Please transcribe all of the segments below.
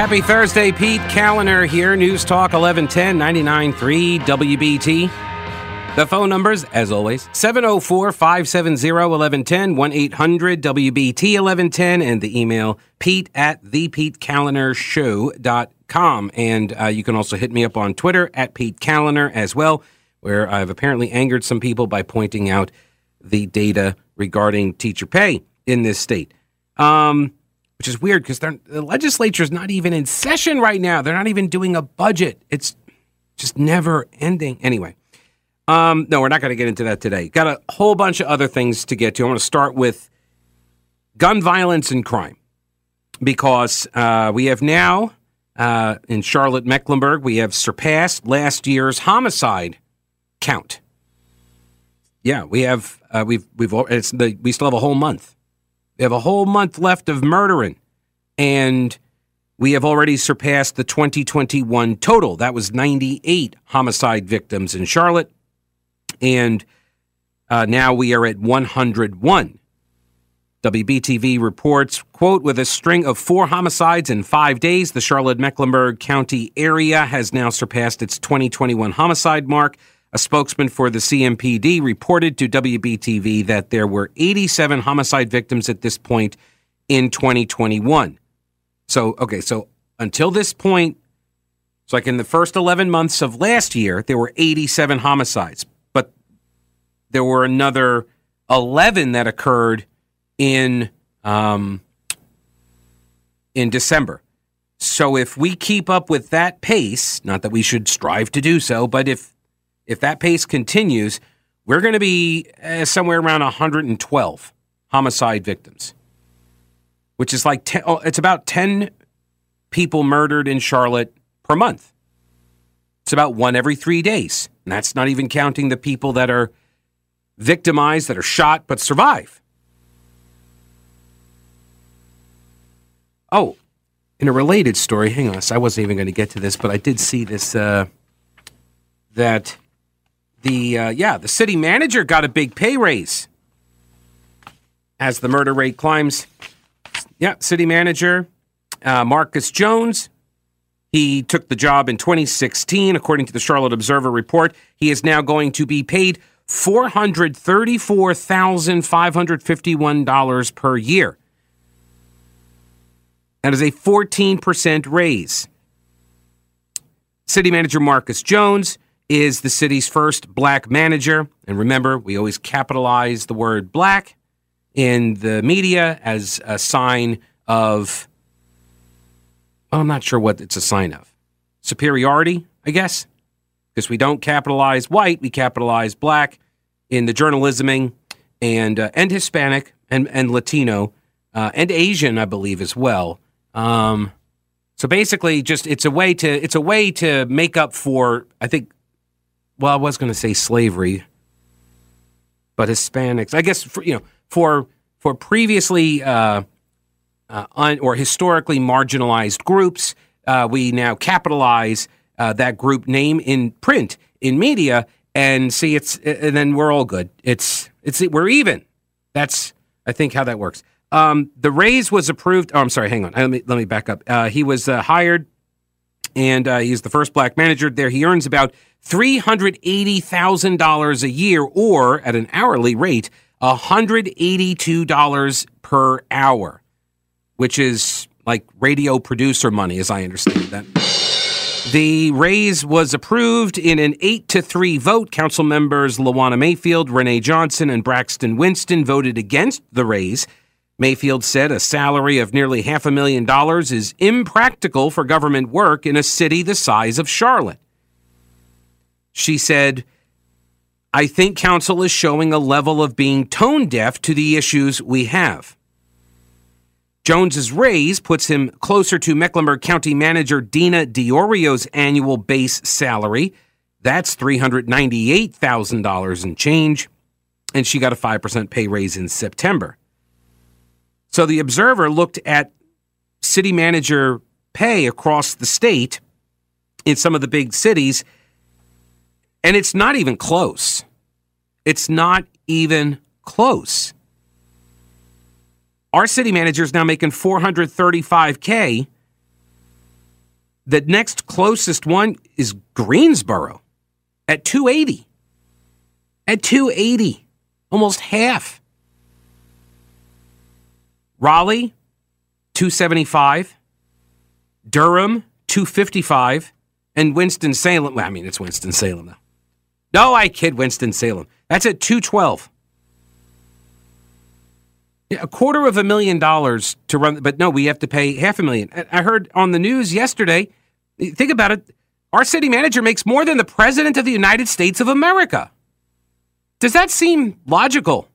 happy Thursday. Pete Kaliner here, News Talk 1110 99.3 WBT. The phone numbers, as always, 704 570 1110, 1 800 WBT 1110, and the email pete at thepetekalinershow.com. And uh, you can also hit me up on Twitter at Pete Kaliner as well, where I've apparently angered some people by pointing out the data regarding teacher pay in this state. Um, which is weird because the legislature is not even in session right now. They're not even doing a budget. It's just never ending. Anyway, um, no, we're not going to get into that today. Got a whole bunch of other things to get to. I want to start with gun violence and crime because uh, we have now uh, in Charlotte, Mecklenburg, we have surpassed last year's homicide count. Yeah, we have. Uh, we've we've it's the we still have a whole month. We have a whole month left of murdering, and we have already surpassed the 2021 total. That was 98 homicide victims in Charlotte and uh, now we are at 101. WBTV reports, quote, with a string of four homicides in five days, the Charlotte Mecklenburg County area has now surpassed its 2021 homicide mark. A spokesman for the CMPD reported to WBTV that there were 87 homicide victims at this point in 2021. So, okay, so until this point, it's like in the first 11 months of last year, there were 87 homicides but there were another 11 that occurred in um, in December. So if we keep up with that pace, not that we should strive to do so, but if if that pace continues, we're going to be uh, somewhere around 112 homicide victims, which is like 10, oh, it's about 10 people murdered in Charlotte per month. It's about one every three days. And that's not even counting the people that are victimized, that are shot but survive. Oh, in a related story, hang on, I wasn't even going to get to this, but I did see this uh, that the uh, yeah the city manager got a big pay raise as the murder rate climbs. Yeah, city manager uh, Marcus Jones. He took the job in 2016, according to the Charlotte Observer report. He is now going to be paid $434,551 per year. That is a 14% raise. City manager Marcus Jones is the city's first black manager. And remember, we always capitalize the word black in the media as a sign of, well, I'm not sure what it's a sign of. Superiority, I guess because we don't capitalize white, we capitalize black in the journalisming and uh, and Hispanic and and Latino uh, and Asian, I believe as well. Um, so basically, just it's a way to it's a way to make up for I think. Well, I was going to say slavery, but Hispanics, I guess, for, you know, for for previously uh, uh un, or historically marginalized groups, uh, we now capitalize uh, that group name in print in media and see it's and then we're all good. It's it's we're even. That's I think how that works. Um, the raise was approved. Oh, I'm sorry. Hang on. Let me let me back up. Uh, he was uh, hired, and he's the first black manager there. He earns about three hundred eighty thousand dollars a year, or at an hourly rate, hundred eighty-two dollars per hour, which is like radio producer money, as I understand that. The raise was approved in an 8 to 3 vote. Council members Lawana Mayfield, Renee Johnson, and Braxton Winston voted against the raise. Mayfield said a salary of nearly half a million dollars is impractical for government work in a city the size of Charlotte. She said, I think council is showing a level of being tone deaf to the issues we have. Jones's raise puts him closer to Mecklenburg County Manager Dena Diorio's annual base salary. That's $398,000 in change. And she got a 5% pay raise in September. So the Observer looked at city manager pay across the state in some of the big cities, and it's not even close. It's not even close. Our city manager is now making 435K. The next closest one is Greensboro at 280. At 280, almost half. Raleigh, 275. Durham, 255. And Winston-Salem, well, I mean, it's Winston-Salem, though. No, I kid Winston-Salem. That's at 212. A quarter of a million dollars to run, but no, we have to pay half a million. I heard on the news yesterday, think about it, our city manager makes more than the President of the United States of America. Does that seem logical?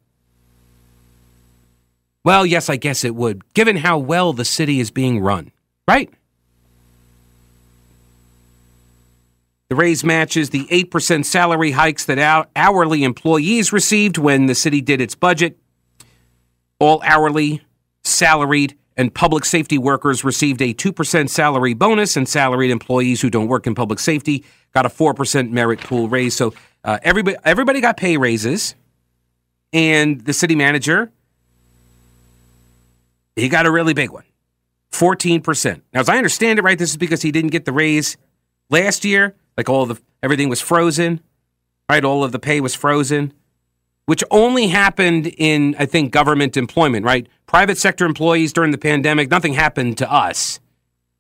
Well, yes, I guess it would, given how well the city is being run, right? The raise matches the 8% salary hikes that hourly employees received when the city did its budget. All hourly, salaried, and public safety workers received a 2% salary bonus, and salaried employees who don't work in public safety got a 4% merit pool raise. So uh, everybody, everybody got pay raises, and the city manager, he got a really big one 14%. Now, as I understand it, right, this is because he didn't get the raise last year. Like all the everything was frozen, right? All of the pay was frozen, which only happened in I think government employment, right? Private sector employees during the pandemic, nothing happened to us.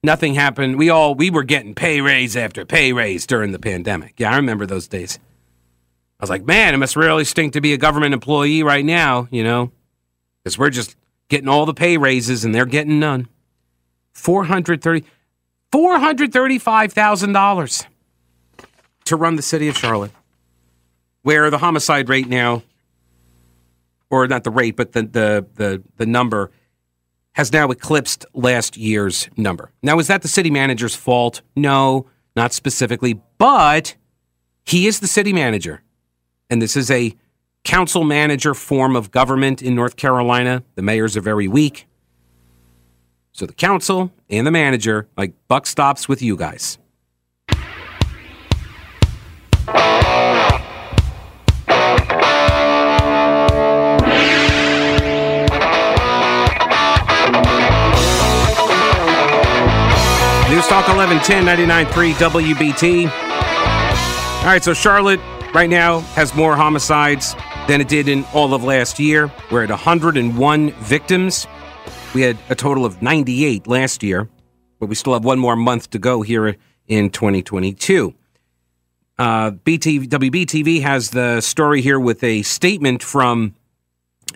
Nothing happened. We all we were getting pay raise after pay raise during the pandemic. Yeah, I remember those days. I was like, man, it must really stink to be a government employee right now, you know, because we're just getting all the pay raises and they're getting none. 430 $435,000 to run the city of Charlotte, where the homicide rate now, or not the rate, but the the the, the number has now eclipsed last year's number. Now, is that the city manager's fault? No, not specifically, but he is the city manager. And this is a council manager form of government in North Carolina. The mayors are very weak. So the council and the manager, like buck stops with you guys. Talk 1110 99.3 WBT. All right, so Charlotte right now has more homicides than it did in all of last year. We're at 101 victims. We had a total of 98 last year, but we still have one more month to go here in 2022. Uh, BT, WBTV has the story here with a statement from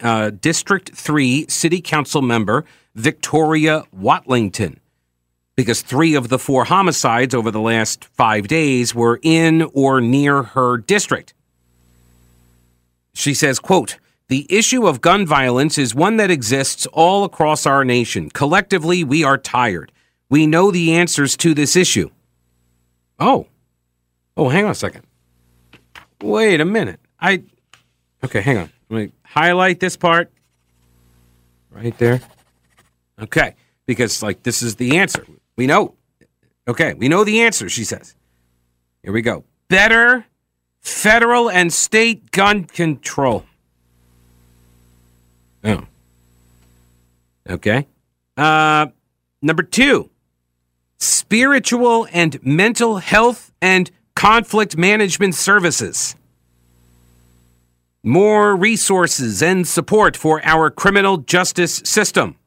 uh, District 3 City Council member Victoria Watlington because three of the four homicides over the last five days were in or near her district. She says, quote, the issue of gun violence is one that exists all across our nation. Collectively, we are tired. We know the answers to this issue. Oh. Oh, hang on a second. Wait a minute. I Okay, hang on. Let me highlight this part. Right there. Okay, because like this is the answer. We know. Okay, we know the answer, she says. Here we go. Better federal and state gun control. Oh. Okay. Uh, number two, spiritual and mental health and conflict management services. More resources and support for our criminal justice system.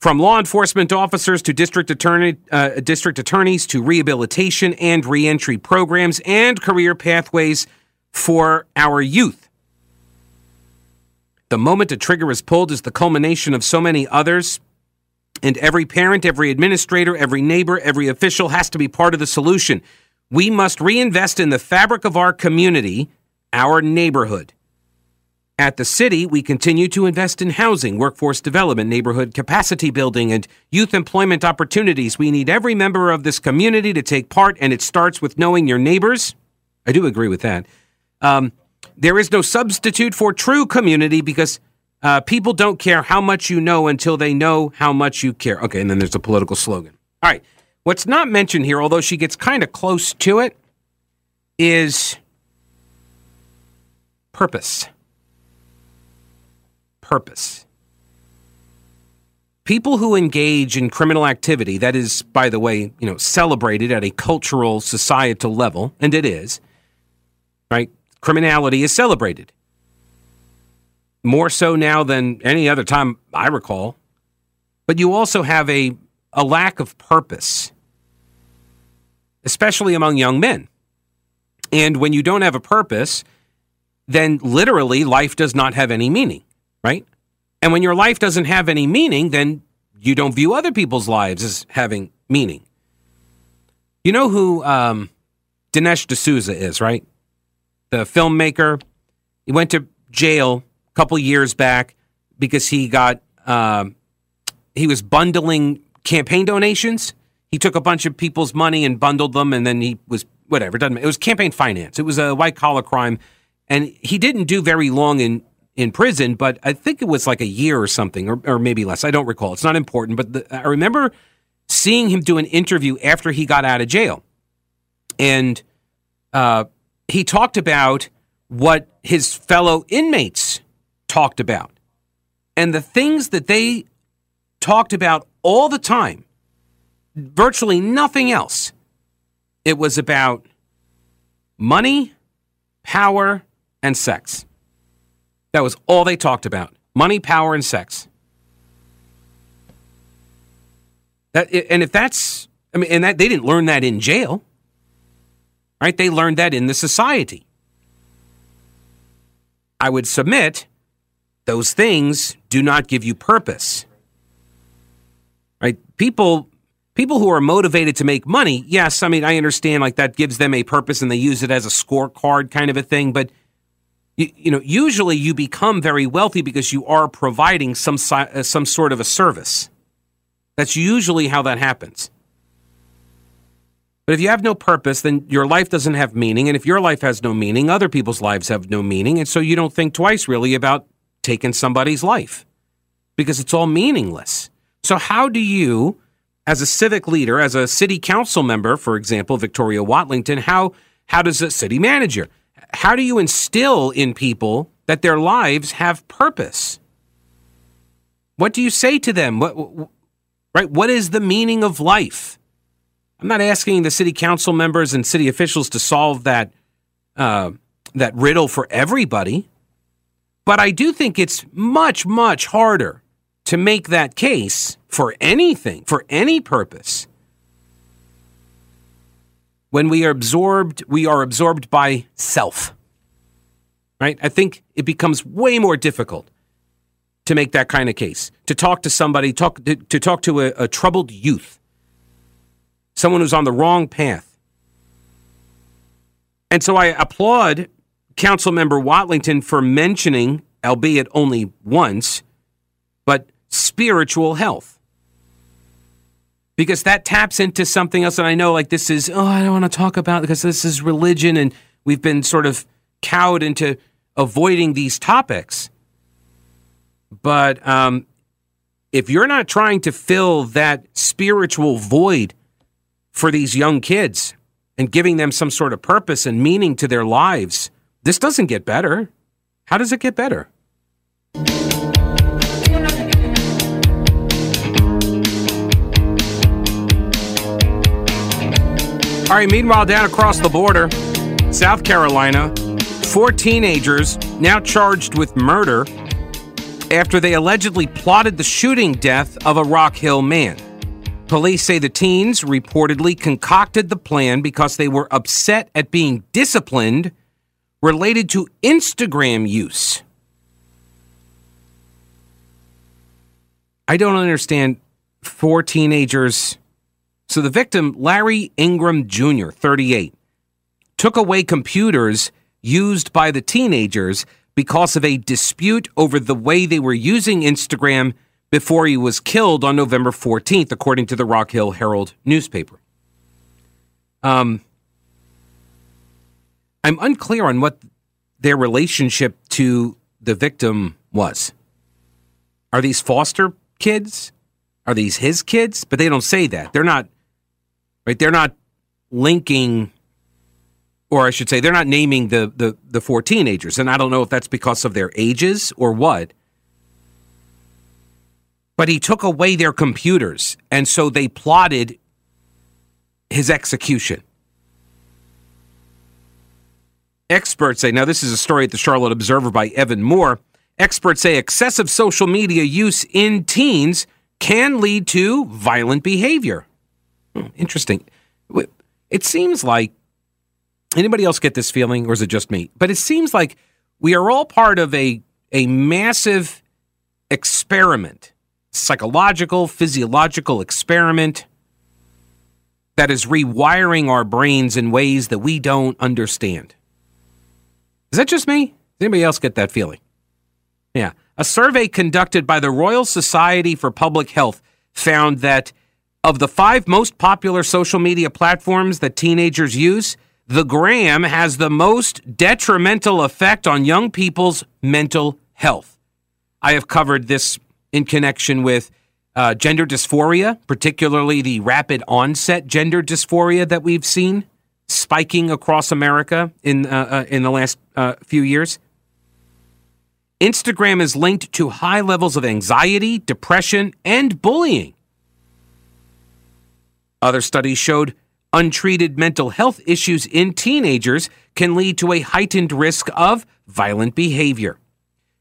From law enforcement officers to district attorney, uh, district attorneys to rehabilitation and reentry programs and career pathways for our youth. The moment a trigger is pulled is the culmination of so many others, and every parent, every administrator, every neighbor, every official has to be part of the solution. We must reinvest in the fabric of our community, our neighborhood. At the city, we continue to invest in housing, workforce development, neighborhood capacity building, and youth employment opportunities. We need every member of this community to take part, and it starts with knowing your neighbors. I do agree with that. Um, there is no substitute for true community because uh, people don't care how much you know until they know how much you care. Okay, and then there's a political slogan. All right. What's not mentioned here, although she gets kind of close to it, is purpose purpose. people who engage in criminal activity that is by the way you know celebrated at a cultural societal level and it is right criminality is celebrated. More so now than any other time i recall. But you also have a a lack of purpose especially among young men. And when you don't have a purpose then literally life does not have any meaning right and when your life doesn't have any meaning, then you don't view other people's lives as having meaning. You know who um, Dinesh D'Souza is, right? The filmmaker. He went to jail a couple years back because he got um, he was bundling campaign donations. He took a bunch of people's money and bundled them, and then he was whatever. Doesn't. It was campaign finance. It was a white collar crime, and he didn't do very long in in prison, but I think it was like a year or something, or, or maybe less. I don't recall. It's not important, but the, I remember seeing him do an interview after he got out of jail, and uh, he talked about what his fellow inmates talked about, and the things that they talked about all the time. Virtually nothing else. It was about money, power, and sex. That was all they talked about money, power, and sex. That, and if that's, I mean, and that they didn't learn that in jail, right? They learned that in the society. I would submit those things do not give you purpose. Right? People people who are motivated to make money, yes, I mean I understand like that gives them a purpose and they use it as a scorecard kind of a thing, but you, you know, usually you become very wealthy because you are providing some uh, some sort of a service. That's usually how that happens. But if you have no purpose, then your life doesn't have meaning. And if your life has no meaning, other people's lives have no meaning. And so you don't think twice really about taking somebody's life because it's all meaningless. So, how do you, as a civic leader, as a city council member, for example, Victoria Watlington, how, how does a city manager, how do you instill in people that their lives have purpose? What do you say to them? What, right? What is the meaning of life? I'm not asking the city council members and city officials to solve that uh, that riddle for everybody, but I do think it's much much harder to make that case for anything, for any purpose, when we are absorbed, we are absorbed by self. Right? I think it becomes way more difficult to make that kind of case. To talk to somebody, talk to, to talk to a, a troubled youth, someone who's on the wrong path. And so I applaud Councilmember Watlington for mentioning, albeit only once, but spiritual health because that taps into something else. And I know, like, this is, oh, I don't want to talk about because this is religion and we've been sort of cowed into avoiding these topics. But um, if you're not trying to fill that spiritual void for these young kids and giving them some sort of purpose and meaning to their lives, this doesn't get better. How does it get better? All right, meanwhile, down across the border, South Carolina, four teenagers now charged with murder after they allegedly plotted the shooting death of a Rock Hill man. Police say the teens reportedly concocted the plan because they were upset at being disciplined related to Instagram use. I don't understand four teenagers so the victim, Larry Ingram Jr., 38, took away computers used by the teenagers because of a dispute over the way they were using Instagram before he was killed on November 14th, according to the Rock Hill Herald newspaper. Um, I'm unclear on what their relationship to the victim was. Are these foster kids? Are these his kids? But they don't say that. They're not right? They're not linking, or I should say, they're not naming the, the, the four teenagers. And I don't know if that's because of their ages or what. but he took away their computers. And so they plotted his execution. Experts say, now this is a story at the Charlotte Observer by Evan Moore. Experts say excessive social media use in teens can lead to violent behavior. Interesting. It seems like anybody else get this feeling, or is it just me? But it seems like we are all part of a a massive experiment, psychological, physiological experiment that is rewiring our brains in ways that we don't understand. Is that just me? Does anybody else get that feeling? Yeah. A survey conducted by the Royal Society for Public Health found that of the five most popular social media platforms that teenagers use, the gram has the most detrimental effect on young people's mental health. I have covered this in connection with uh, gender dysphoria, particularly the rapid onset gender dysphoria that we've seen spiking across America in uh, uh, in the last uh, few years. Instagram is linked to high levels of anxiety, depression, and bullying. Other studies showed untreated mental health issues in teenagers can lead to a heightened risk of violent behavior.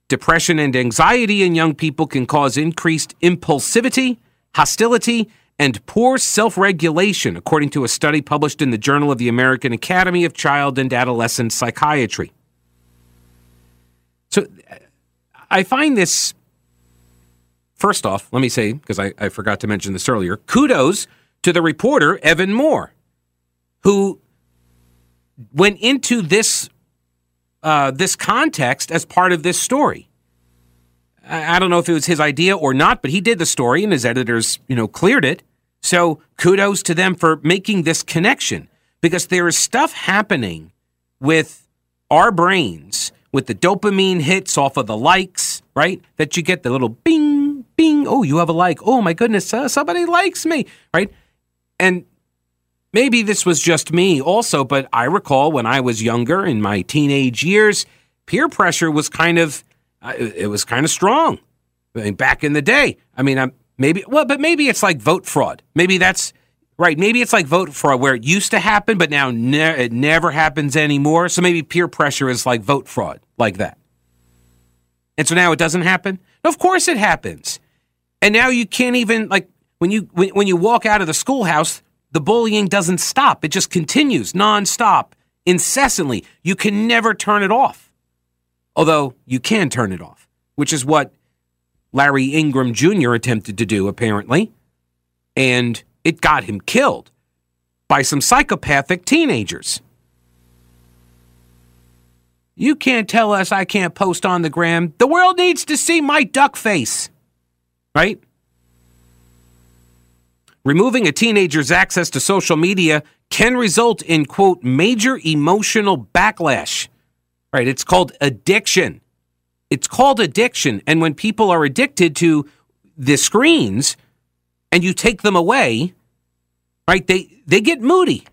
Depression and anxiety in young people can cause increased impulsivity, hostility, and poor self regulation, according to a study published in the Journal of the American Academy of Child and Adolescent Psychiatry. So I find this, first off, let me say, because I, I forgot to mention this earlier, kudos to the reporter, Evan Moore, who went into this uh, this context as part of this story. I, I don't know if it was his idea or not, but he did the story, and his editors, you know, cleared it. So kudos to them for making this connection because there is stuff happening with our brains with the dopamine hits off of the likes, right? That you get the little bing, bing. Oh, you have a like. Oh my goodness, uh, somebody likes me, right? And maybe this was just me also, but I recall when I was younger in my teenage years, peer pressure was kind of, uh, it was kind of strong. I mean, back in the day. I mean, I'm maybe, well, but maybe it's like vote fraud. Maybe that's, Right. Maybe it's like vote fraud where it used to happen, but now ne- it never happens anymore. So maybe peer pressure is like vote fraud, like that. And so now it doesn't happen? Of course it happens. And now you can't even, like, when you when, when you walk out of the schoolhouse, the bullying doesn't stop. It just continues nonstop, incessantly. You can never turn it off. Although you can turn it off, which is what Larry Ingram Jr. attempted to do, apparently. And it got him killed by some psychopathic teenagers. You can't tell us I can't post on the gram. The world needs to see my duck face. Right? Removing a teenager's access to social media can result in, quote, major emotional backlash. Right? It's called addiction. It's called addiction. And when people are addicted to the screens and you take them away, right? They they get moody.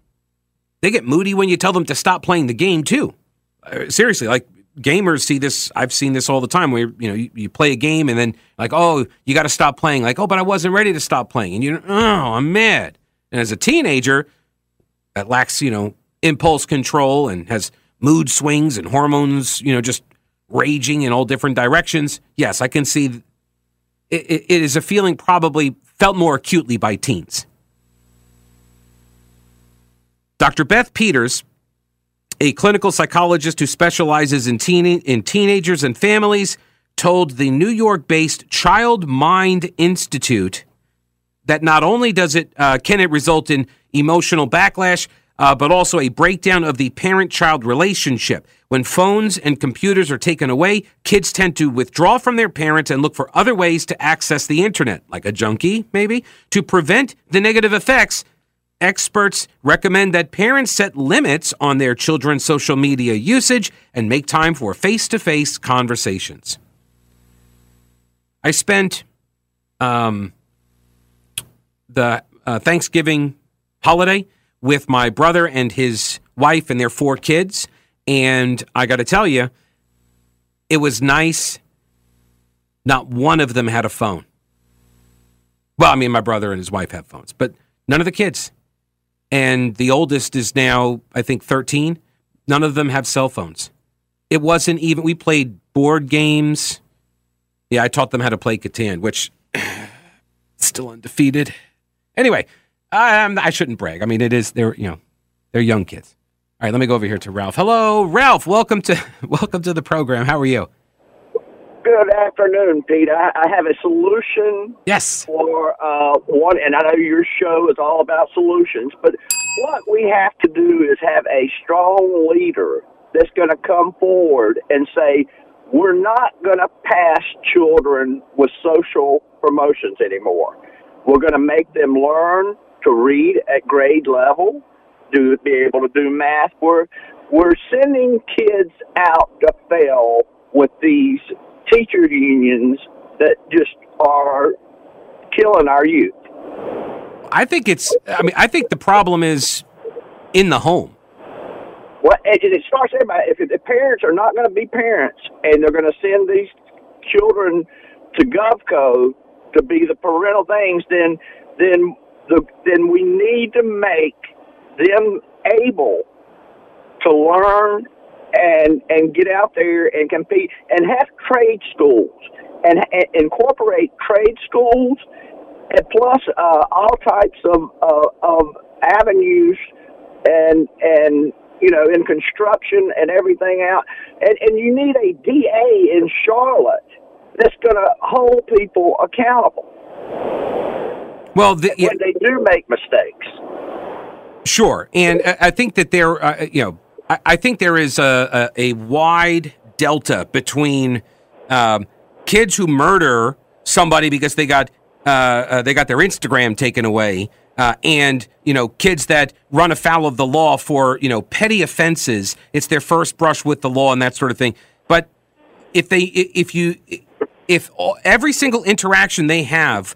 They get moody when you tell them to stop playing the game too. Uh, seriously, like gamers see this. I've seen this all the time. Where you know you, you play a game and then like, oh, you got to stop playing. Like, oh, but I wasn't ready to stop playing, and you, oh, I'm mad. And as a teenager that lacks, you know, impulse control and has mood swings and hormones, you know, just raging in all different directions. Yes, I can see. It, is a feeling probably felt more acutely by teens. Dr. Beth Peters, a clinical psychologist who specializes in, teen- in teenagers and families, told the New York based Child Mind Institute that not only does it uh, can it result in emotional backlash, uh, but also a breakdown of the parent child relationship. When phones and computers are taken away, kids tend to withdraw from their parents and look for other ways to access the internet, like a junkie, maybe, to prevent the negative effects Experts recommend that parents set limits on their children's social media usage and make time for face to face conversations. I spent um, the uh, Thanksgiving holiday with my brother and his wife and their four kids. And I got to tell you, it was nice. Not one of them had a phone. Well, I mean, my brother and his wife have phones, but none of the kids. And the oldest is now, I think, 13. None of them have cell phones. It wasn't even, we played board games. Yeah, I taught them how to play Catan, which still undefeated. Anyway, I, I shouldn't brag. I mean, it is, they're, you know, they're young kids. All right, let me go over here to Ralph. Hello, Ralph. Welcome to welcome to the program. How are you? Good afternoon, Pete. I, I have a solution. Yes. For uh, one, and I know your show is all about solutions, but what we have to do is have a strong leader that's going to come forward and say, we're not going to pass children with social promotions anymore. We're going to make them learn to read at grade level, do be able to do math. We're we're sending kids out to fail with these teacher unions that just are killing our youth. I think it's. I mean, I think the problem is in the home. Well, it, it starts everybody. If the parents are not going to be parents and they're going to send these children to GovCo to be the parental things, then then the then we need to make them able to learn and and get out there and compete and have trade schools and, and incorporate trade schools and plus uh, all types of uh, of avenues and and you know in construction and everything out and and you need a DA in Charlotte that's going to hold people accountable. Well, the, when they do make mistakes. Sure, and I think that there, uh, you know, I, think there is a, a, a wide delta between um, kids who murder somebody because they got uh, uh, they got their Instagram taken away, uh, and you know, kids that run afoul of the law for you know petty offenses. It's their first brush with the law and that sort of thing. But if they, if you, if every single interaction they have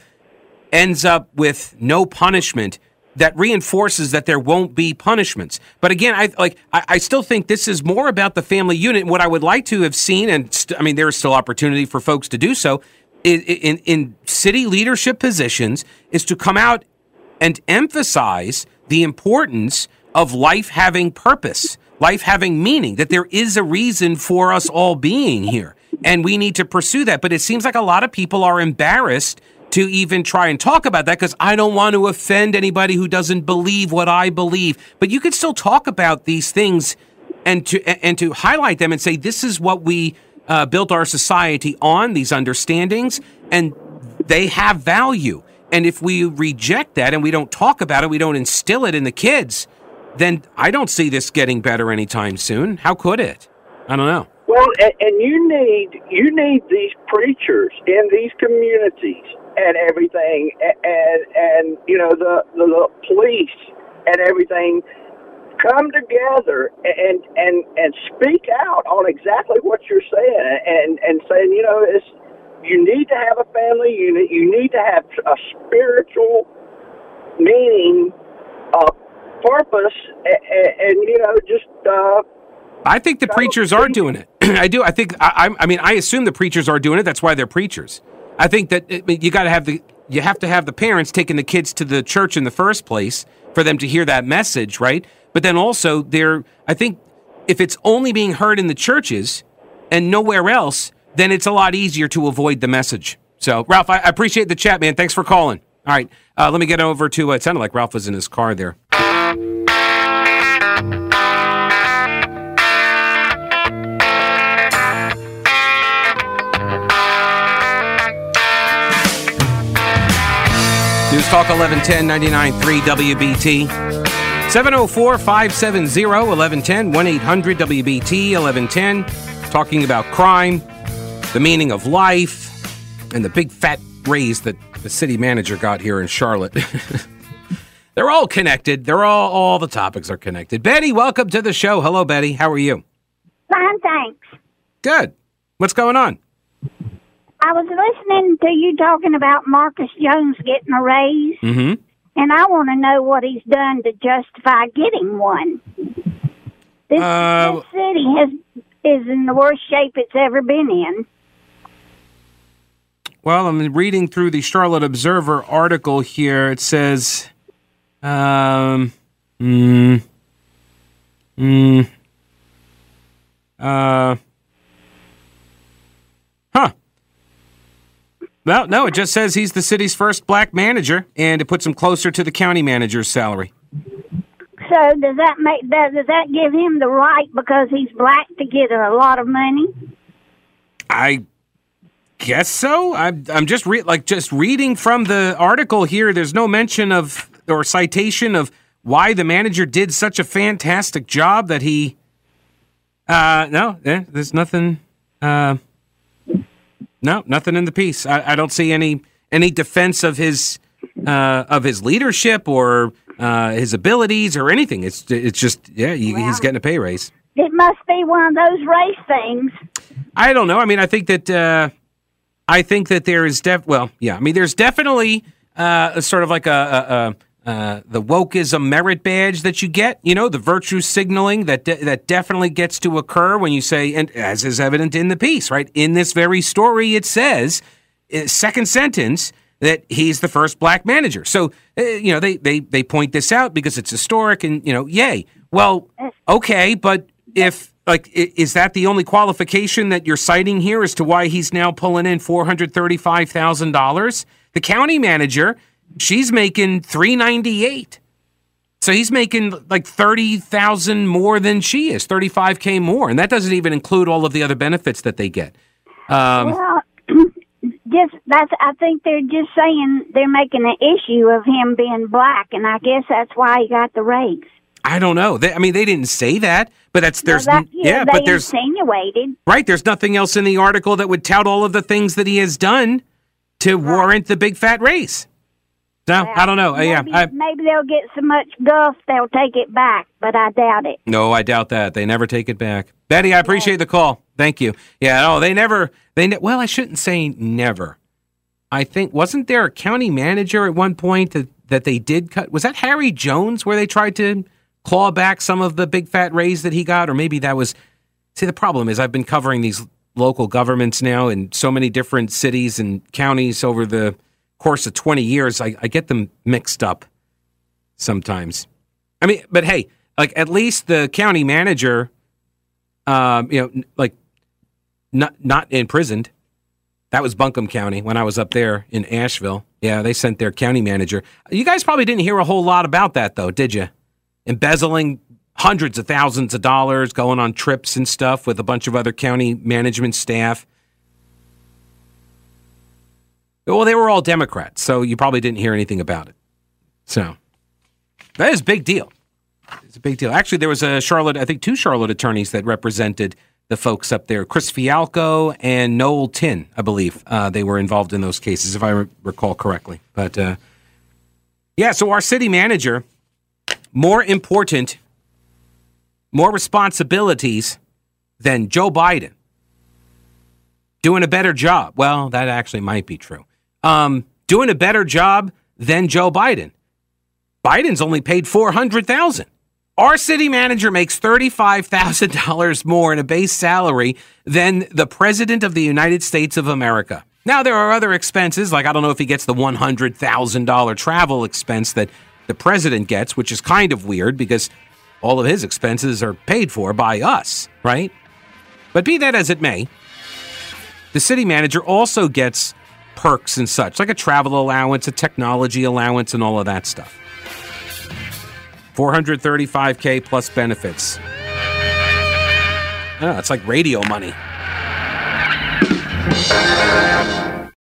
ends up with no punishment that reinforces that there won't be punishments. But again, I like I, I, still think this is more about the family unit. What I would like to have seen, and st- I mean, there is still opportunity for folks to do so in, in, in city leadership positions, is to come out and emphasize the importance of life having purpose, life having meaning. That there is a reason for us all being here, and we need to pursue that. But it seems like a lot of people are embarrassed to even try and talk about that because I don't want to offend anybody who doesn't believe what I believe. But you could still talk about these things and to and to highlight them and say this is what we uh, built our society on these understandings and they have value. And if we reject that and we don't talk about it, we don't instill it in the kids, then I don't see this getting better anytime soon. How could it? I don't know. Well, and, and you need you need these preachers in these communities and everything, and and you know the the, police and everything come together and and and speak out on exactly what you're saying and and saying you know it's you need to have a family you need, you need to have a spiritual meaning a purpose and, and you know just uh I think the preachers are doing it. I do. I think. I, I mean, I assume the preachers are doing it. That's why they're preachers. I think that it, you got to have the you have to have the parents taking the kids to the church in the first place for them to hear that message, right? But then also there I think if it's only being heard in the churches and nowhere else, then it's a lot easier to avoid the message. So, Ralph, I, appreciate the chat, man. Thanks for calling. All right, uh, let me get over to. Uh, it sounded like Ralph was in his car there. News Talk 1110 99.3 WBT. 704 570 1110 1 800 WBT 1110. Talking about crime, the meaning of life, and the big fat raise that the city manager got here in Charlotte. They're all connected. They're all, all the topics are connected. Betty, welcome to the show. Hello, Betty. How are you? Fine, thanks. Good. What's going on? I was listening to you talking about Marcus Jones getting a raise, mm-hmm. and I want to know what he's done to justify getting one. This, uh, this city has is in the worst shape it's ever been in. Well, I'm reading through the Charlotte Observer article here. It says, um, mm, mm, uh, No, no, it just says he's the city's first black manager, and it puts him closer to the county manager's salary. So does that make does, does that give him the right because he's black to get a lot of money? I guess so. I'm I'm just re- like just reading from the article here. There's no mention of or citation of why the manager did such a fantastic job that he. Uh, no, eh, there's nothing. Uh, no, nothing in the piece. I, I don't see any any defense of his uh, of his leadership or uh, his abilities or anything. It's it's just yeah, he, Well- he's getting a pay raise. It must be one of those race things. I don't know. I mean, I think that uh, I think that there is def. Well, yeah. I mean, there's definitely uh, a sort of like a, a, a uh, the wokeism merit badge that you get. You know, the virtue signaling that de- that definitely gets to occur when you say, and as is evident in the piece, right? In this very story, it says, uh, second sentence. That he's the first black manager. So, uh, you know, they, they, they point this out because it's historic and, you know, yay. Well, okay, but if like is that the only qualification that you're citing here as to why he's now pulling in four hundred thirty five thousand dollars? The county manager, she's making three ninety eight. So he's making like thirty thousand more than she is, thirty five k more, and that doesn't even include all of the other benefits that they get. Um, Well, just that's. I think they're just saying they're making an issue of him being black, and I guess that's why he got the raise. I don't know. They, I mean, they didn't say that, but that's there's Well, that, yeah, they but there's insinuated. Right. There's nothing else in the article that would tout all of the things that he has done to warrant the big fat raise. No, I don't know. Uh, yeah. Maybe, I, maybe they'll get so much guff they'll take it back, but I doubt it. no, I doubt that. They never take it back. Betty, I appreciate the call. Thank you. Yeah. No, they never. They ne- well, I shouldn't say never. I think wasn't there a county manager at one point that, that they did cut? Was that Harry Jones where they tried to claw back some of the big fat raise that he got, or maybe that was. See, the problem is I've been covering these local governments now in so many different cities and counties over the course of 20 years. I, I get them mixed up sometimes. I mean, but hey, like at least the county manager, um, you know, like not not imprisoned. That was Buncombe County when I was up there in Asheville. Yeah, they sent their county manager. You guys probably didn't hear a whole lot about that though, did you? Embezzling hundreds of thousands of dollars, going on trips and stuff with a bunch of other county management staff. Well, they were all Democrats, so you probably didn't hear anything about it. So that is a big deal. It's a big deal. Actually, there was a Charlotte, I think two Charlotte attorneys that represented the folks up there. Chris Fialko and Noell Tin, I believe. Uh, they were involved in those cases, if I re- recall correctly. But uh, yeah, so our city manager, more important, more responsibilities than Joe Biden. Doing a better job. Well, that actually might be true. Um, doing a better job than Joe Biden. Biden's only paid four hundred thousand. Our city manager makes thirty-five thousand dollars more in a base salary than the president of the United States of America. Now there are other expenses, like I don't know if he gets the one hundred thousand dollar travel expense that the president gets, which is kind of weird because all of his expenses are paid for by us, right? But be that as it may, the city manager also gets perks and such, like a travel allowance, a technology allowance, and all of that stuff. 435k plus benefits. Oh, it's like radio money.